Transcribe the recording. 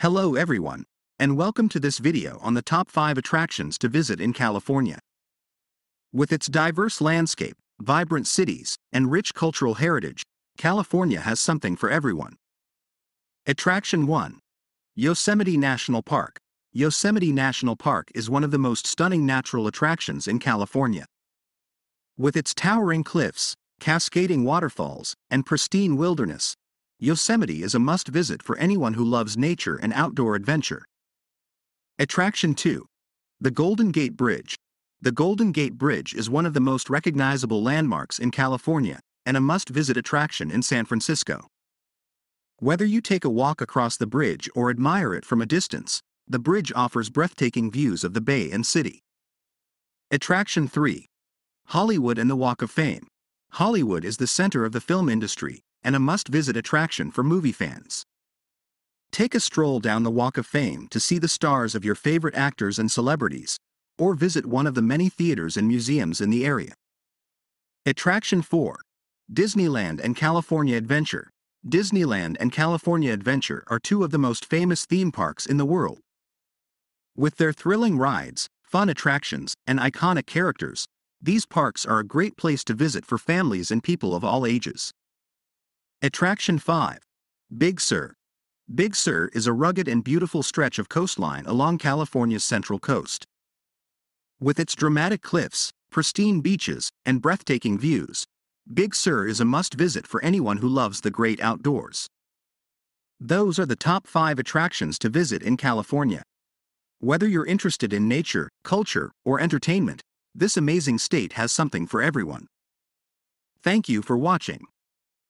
Hello everyone, and welcome to this video on the top 5 attractions to visit in California. With its diverse landscape, vibrant cities, and rich cultural heritage, California has something for everyone. Attraction 1. Yosemite National Park. Yosemite National Park is one of the most stunning natural attractions in California. With its towering cliffs, cascading waterfalls, and pristine wilderness, Yosemite is a must visit for anyone who loves nature and outdoor adventure. Attraction 2. The Golden Gate Bridge. The Golden Gate Bridge is one of the most recognizable landmarks in California and a must visit attraction in San Francisco. Whether you take a walk across the bridge or admire it from a distance, the bridge offers breathtaking views of the bay and city. Attraction 3. Hollywood and the Walk of Fame. Hollywood is the center of the film industry and a must visit attraction for movie fans. Take a stroll down the Walk of Fame to see the stars of your favorite actors and celebrities, or visit one of the many theaters and museums in the area. Attraction 4 Disneyland and California Adventure. Disneyland and California Adventure are two of the most famous theme parks in the world. With their thrilling rides, fun attractions, and iconic characters, these parks are a great place to visit for families and people of all ages. Attraction 5. Big Sur. Big Sur is a rugged and beautiful stretch of coastline along California's central coast. With its dramatic cliffs, pristine beaches, and breathtaking views, Big Sur is a must visit for anyone who loves the great outdoors. Those are the top 5 attractions to visit in California. Whether you're interested in nature, culture, or entertainment, this amazing state has something for everyone. Thank you for watching.